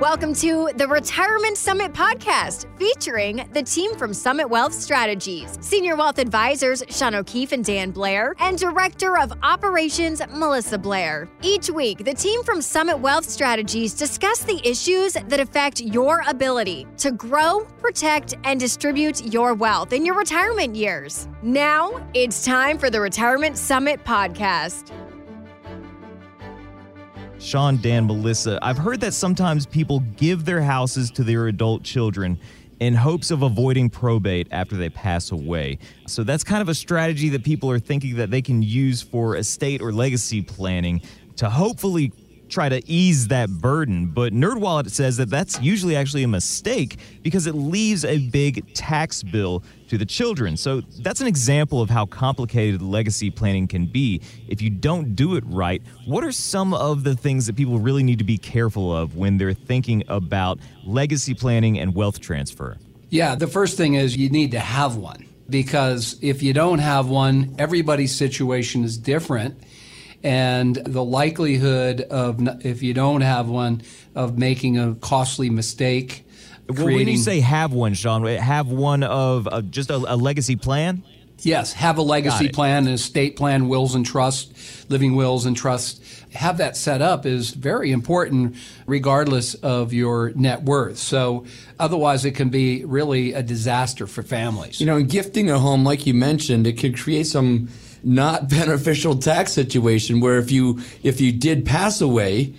Welcome to the Retirement Summit podcast featuring the team from Summit Wealth Strategies, Senior Wealth Advisors Shawn O'Keefe and Dan Blair, and Director of Operations Melissa Blair. Each week, the team from Summit Wealth Strategies discuss the issues that affect your ability to grow, protect, and distribute your wealth in your retirement years. Now, it's time for the Retirement Summit podcast. Shawn, Dan, Melissa, I've heard that sometimes people give their houses to their adult children in hopes of avoiding probate after they pass away. So that's kind of a strategy that people are thinking that they can use for estate or legacy planning to hopefully try to ease that burden. But NerdWallet says that that's usually actually a mistake because it leaves a big tax bill to the children. So that's an example of how complicated legacy planning can be if you don't do it right. What are some of the things that people really need to be careful of when they're thinking about legacy planning and wealth transfer? Yeah, the first thing is you need to have one because if you don't have one, everybody's situation is different and the likelihood of if you don't have one of making a costly mistake. Well, when you say have one, Shawn, have one of uh, just a, a legacy plan. Yes, have a legacy plan, an estate plan, wills and trust, living wills and trust. Have that set up is very important, regardless of your net worth. So, otherwise, it can be really a disaster for families. You know, in gifting a home, like you mentioned, it could create some not beneficial tax situation where if you if you did pass away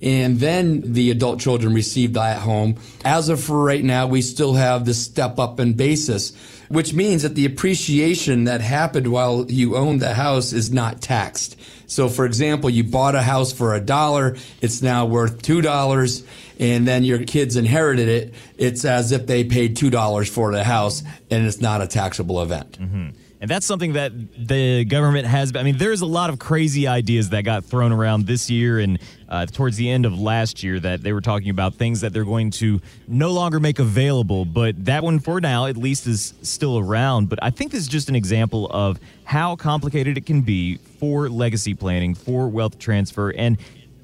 and then the adult children received that home as of for right now we still have the step up in basis which means that the appreciation that happened while you owned the house is not taxed so for example you bought a house for a dollar it's now worth two dollars and then your kids inherited it it's as if they paid two dollars for the house and it's not a taxable event mm-hmm. And that's something that the government has. I mean, there's a lot of crazy ideas that got thrown around this year and uh, towards the end of last year that they were talking about things that they're going to no longer make available. But that one, for now, at least, is still around. But I think this is just an example of how complicated it can be for legacy planning, for wealth transfer. And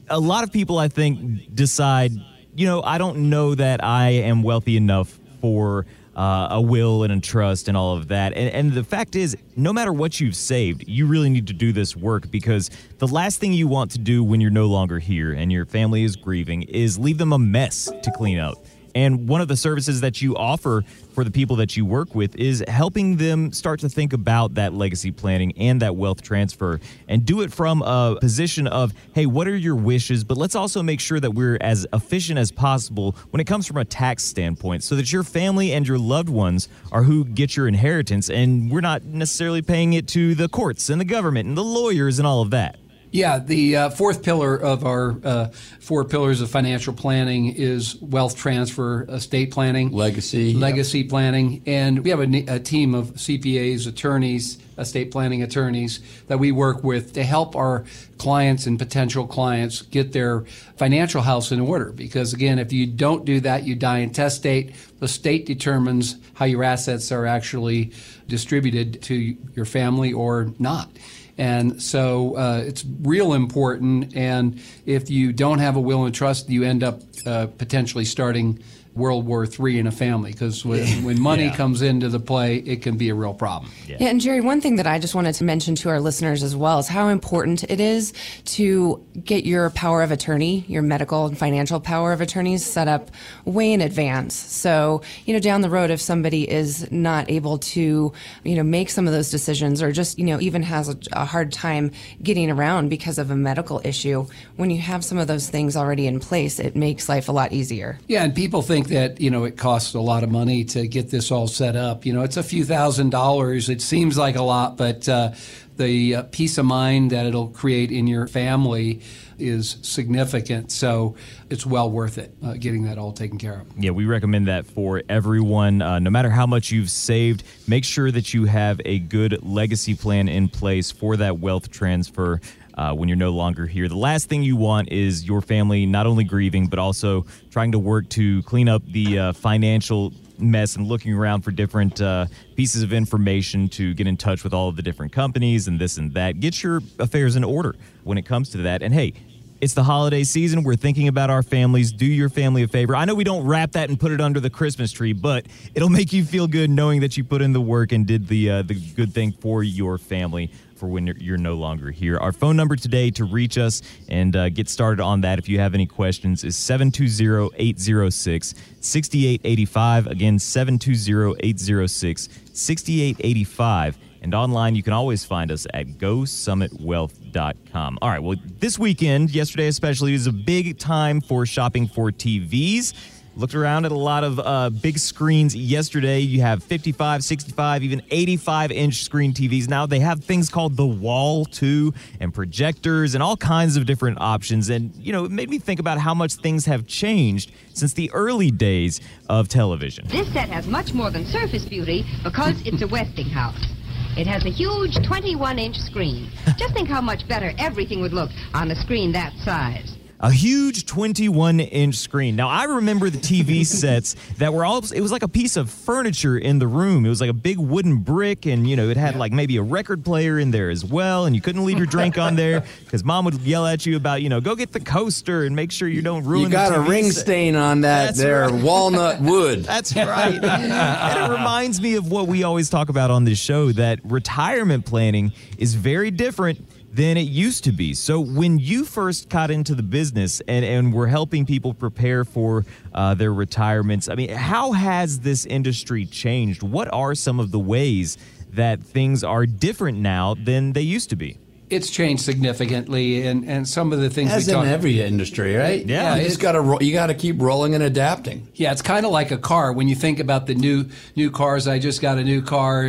a lot of people, I think, decide, you know, I don't know that I am wealthy enough for uh, a will and a trust and all of that. And, and the fact is, no matter what you've saved, you really need to do this work because the last thing you want to do when you're no longer here and your family is grieving is leave them a mess to clean up. And one of the services that you offer for the people that you work with is helping them start to think about that legacy planning and that wealth transfer and do it from a position of, hey, what are your wishes? But let's also make sure that we're as efficient as possible when it comes from a tax standpoint so that your family and your loved ones are who get your inheritance and we're not necessarily paying it to the courts and the government and the lawyers and all of that. Yeah, the uh, fourth pillar of our uh, four pillars of financial planning is wealth transfer, estate planning, legacy, legacy yep. planning, and we have a, a, team of CPAs, attorneys, estate planning attorneys that we work with to help our clients and potential clients get their financial house in order. Because again, if you don't do that, you die intestate. The state determines how your assets are actually distributed to your family or not. And so uh, it's real important. And if you don't have a will and trust, you end up uh, potentially starting World War III in a family because when, when money yeah. comes into the play, it can be a real problem. Yeah. yeah. and Jerry, one thing that I just wanted to mention to our listeners as well is how important it is to get your power of attorney, your medical and financial power of attorneys set up way in advance. So, you know, down the road, if somebody is not able to, you know, make some of those decisions or just, you know, even has a, a hard time getting around because of a medical issue, when you have some of those things already in place, it makes life a lot easier. Yeah, and people think think that you know it costs a lot of money to get this all set up. You know, it's a few thousand dollars. It seems like a lot, but uh, the uh, peace of mind that it'll create in your family is significant. So it's well worth it uh, getting that all taken care of. Yeah, we recommend that for everyone. Uh, no matter how much you've saved, make sure that you have a good legacy plan in place for that wealth transfer uh, when you're no longer here. The last thing you want is your family not only grieving, but also trying to work to clean up the uh, financial mess and looking around for different uh, pieces of information to get in touch with all of the different companies and this and that. Get your affairs in order when it comes to that. And hey, It's the holiday season. We're thinking about our families. Do your family a favor. I know we don't wrap that and put it under the Christmas tree, but it'll make you feel good knowing that you put in the work and did the uh, the good thing for your family for when you're, you're, no longer here. Our phone number today to reach us and uh, get started on that if you have any questions is 720-806-6885. Again, 720-806-6885. And online, you can always find us at GoSummitWealth.com. All right, well, this weekend, yesterday especially, is a big time for shopping for TVs. Looked around at a lot of uh, big screens yesterday. You have 55, 65, even 85 inch screen TVs. Now they have things called the wall, too, and projectors and all kinds of different options. And, you know, it made me think about how much things have changed since the early days of television. This set has much more than surface beauty because it's a Westinghouse. It has a huge 21 inch screen. Just think how much better everything would look on a screen that size a huge 21 inch screen. Now, I remember the TV sets that were all, it was like a piece of furniture in the room. It was like a big wooden brick, and, you know, it had like maybe a record player in there as well, and you couldn't leave your drink on there because mom would yell at you about, you know, go get the coaster and make sure you don't ruin You got a ring set. stain on that That's there, right. walnut wood. That's right. and it reminds me of what we always talk about on this show that retirement planning is very different than it used to be. So when you first got into the business and, and were helping people prepare for uh, their retirements, I mean, how has this industry changed? What are some of the ways that things are different now than they used to be? It's changed significantly, and, and some of the things as in every industry, right? Yeah, you just got to you got to keep rolling and adapting. Yeah, it's kind of like a car. When you think about the new new cars, I just got a new car,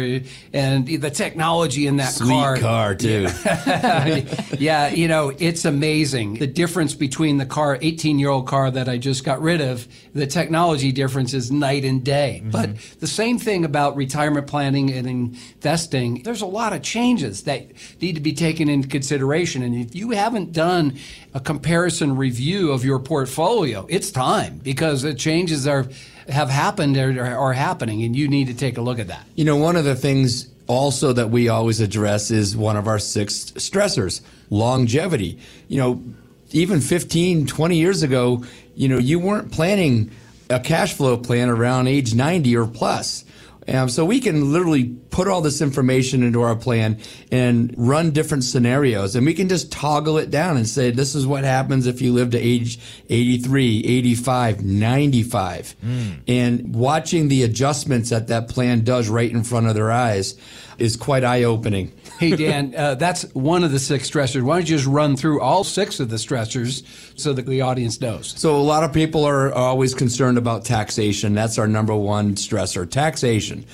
and the technology in that Sweet car, car too. yeah, you know, it's amazing the difference between the car, eighteen year old car that I just got rid of. The technology difference is night and day. Mm-hmm. But the same thing about retirement planning and investing. There's a lot of changes that need to be taken consideration. And if you haven't done a comparison review of your portfolio, it's time because the changes are have happened or are happening, and you need to take a look at that. You know, one of the things also that we always address is one of our six stressors longevity. You know, even 15, 20 years ago, you know, you weren't planning a cash flow plan around age 90 or plus. Um, so we can literally put all this information into our plan and run different scenarios. And we can just toggle it down and say, this is what happens if you live to age 83, 85, 95. Mm. And watching the adjustments that that plan does right in front of their eyes is quite eye opening. hey, Dan, uh, that's one of the six stressors. Why don't you just run through all six of the stressors so that the audience knows? So, a lot of people are always concerned about taxation. That's our number one stressor taxation.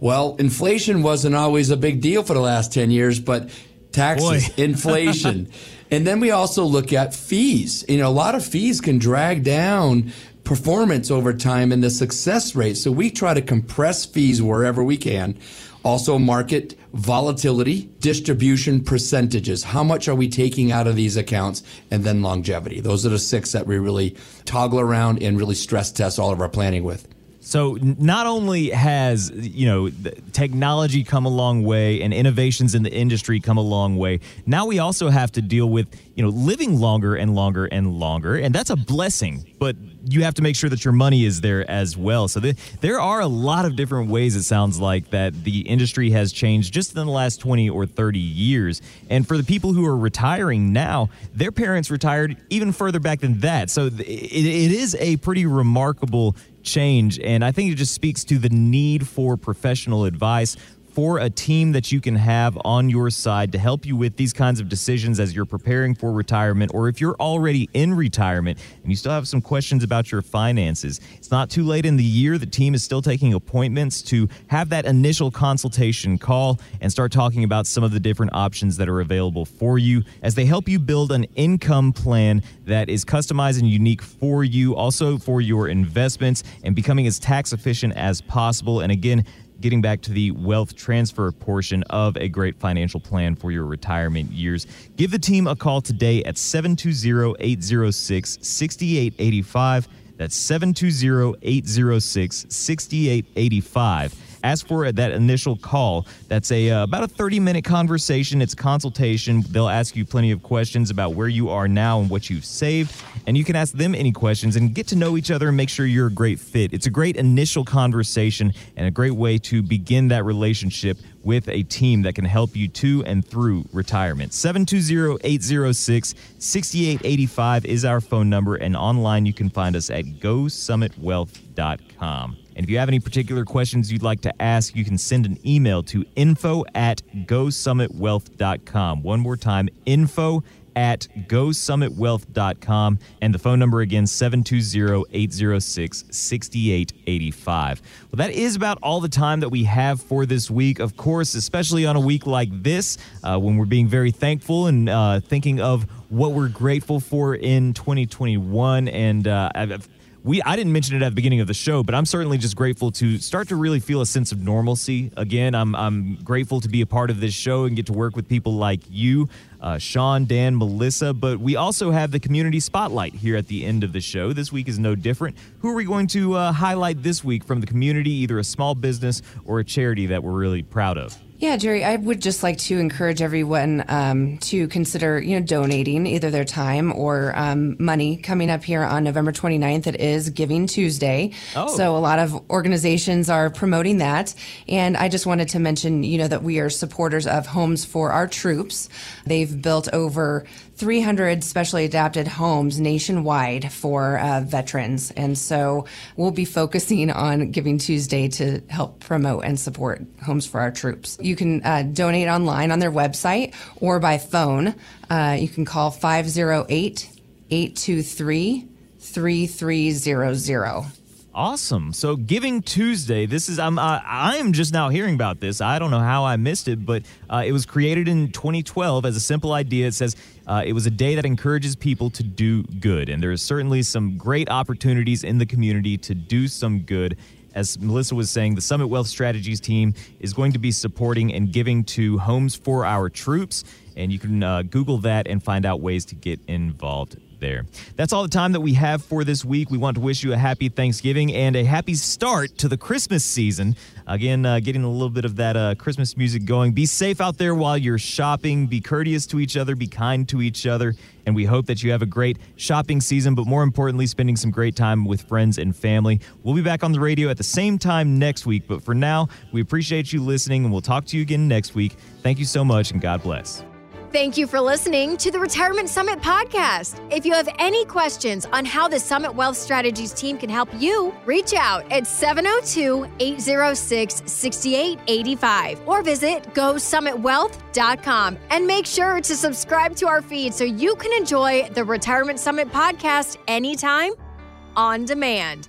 Well, inflation wasn't always a big deal for the last 10 years, but taxes, inflation. and then we also look at fees. You know, a lot of fees can drag down performance over time and the success rate. So we try to compress fees wherever we can. Also, market volatility, distribution percentages. How much are we taking out of these accounts? And then longevity. Those are the six that we really toggle around and really stress test all of our planning with. So not only has you know technology come a long way and innovations in the industry come a long way, now we also have to deal with you know living longer and longer and longer, and that's a blessing. But you have to make sure that your money is there as well. So the, there are a lot of different ways it sounds like that the industry has changed just in the last 20 or 30 years. And for the people who are retiring now, their parents retired even further back than that. So it is a pretty remarkable change. And I think it just speaks to the need for professional advice for a team that you can have on your side to help you with these kinds of decisions as you're preparing for retirement, or if you're already in retirement and you still have some questions about your finances. It's not too late in the year. The team is still taking appointments to have that initial consultation call and start talking about some of the different options that are available for you as they help you build an income plan that is customized and unique for you, also for your investments, and becoming as tax efficient as possible. And again, getting back to the wealth transfer portion of a great financial plan for your retirement years. Give the team a call today at 720 806 6885. That's 720 806 6885 ask for that initial call. That's a uh, about a 30 minute conversation. It's a consultation. They'll ask you plenty of questions about where you are now and what you've saved, and you can ask them any questions and get to know each other and make sure you're a great fit. It's a great initial conversation and a great way to begin that relationship with a team that can help you to and through retirement. 720-806-6885 is our phone number and online you can find us at gosummitwealth.com. And if you have any particular questions you'd like to ask, you can send an email to info at gosummitwealth.com. One more time, info at gosummitwealth.com. And the phone number again, 720-806-6885. Well, that is about all the time that we have for this week. Of course, especially on a week like this, uh, when we're being very thankful and uh, thinking of what we're grateful for in 2021. And uh, I've we I didn't mention it at the beginning of the show, but I'm certainly just grateful to start to really feel a sense of normalcy again. I'm I'm grateful to be a part of this show and get to work with people like you, uh, Shawn, Dan, Melissa. But we also have the community spotlight here at the end of the show. This week is no different. Who are we going to uh, highlight this week from the community, either a small business or a charity that we're really proud of? Yeah, Jerry, I would just like to encourage everyone um, to consider, you know, donating either their time or um, money coming up here on November 29th. It is Giving Tuesday. Oh. So a lot of organizations are promoting that. And I just wanted to mention, you know, that we are supporters of Homes for Our Troops. They've built over 300 specially adapted homes nationwide for uh, veterans. And so we'll be focusing on Giving Tuesday to help promote and support Homes for Our Troops. You can uh, donate online on their website or by phone. Uh, you can call 508 823 3300. Awesome. So Giving Tuesday, this is I'm uh, I'm just now hearing about this. I don't know how I missed it, but uh, it was created in 2012 as a simple idea. It says uh, it was a day that encourages people to do good, and there is certainly some great opportunities in the community to do some good. As Melissa was saying, the Summit Wealth Strategies team is going to be supporting and giving to Homes for Our Troops, and you can uh, Google that and find out ways to get involved there. That's all the time that we have for this week. We want to wish you a happy Thanksgiving and a happy start to the Christmas season. Again, uh, getting a little bit of that uh, Christmas music going. Be safe out there while you're shopping. Be courteous to each other. Be kind to each other. And we hope that you have a great shopping season, but more importantly, spending some great time with friends and family. We'll be back on the radio at the same time next week. But for now, we appreciate you listening and we'll talk to you again next week. Thank you so much and God bless. Thank you for listening to the Retirement Summit podcast. If you have any questions on how the Summit Wealth Strategies team can help you, reach out at 702 806 6885 or visit GoSummitWealth.com and make sure to subscribe to our feed so you can enjoy the Retirement Summit podcast anytime on demand.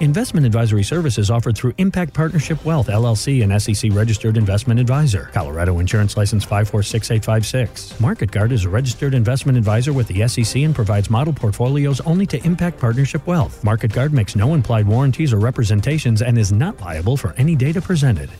Investment advisory services offered through Impact Partnership Wealth, LLC, an SEC registered investment advisor. Colorado Insurance License 546856. MarketGuard is a registered investment advisor with the SEC and provides model portfolios only to Impact Partnership Wealth. MarketGuard makes no implied warranties or representations and is not liable for any data presented.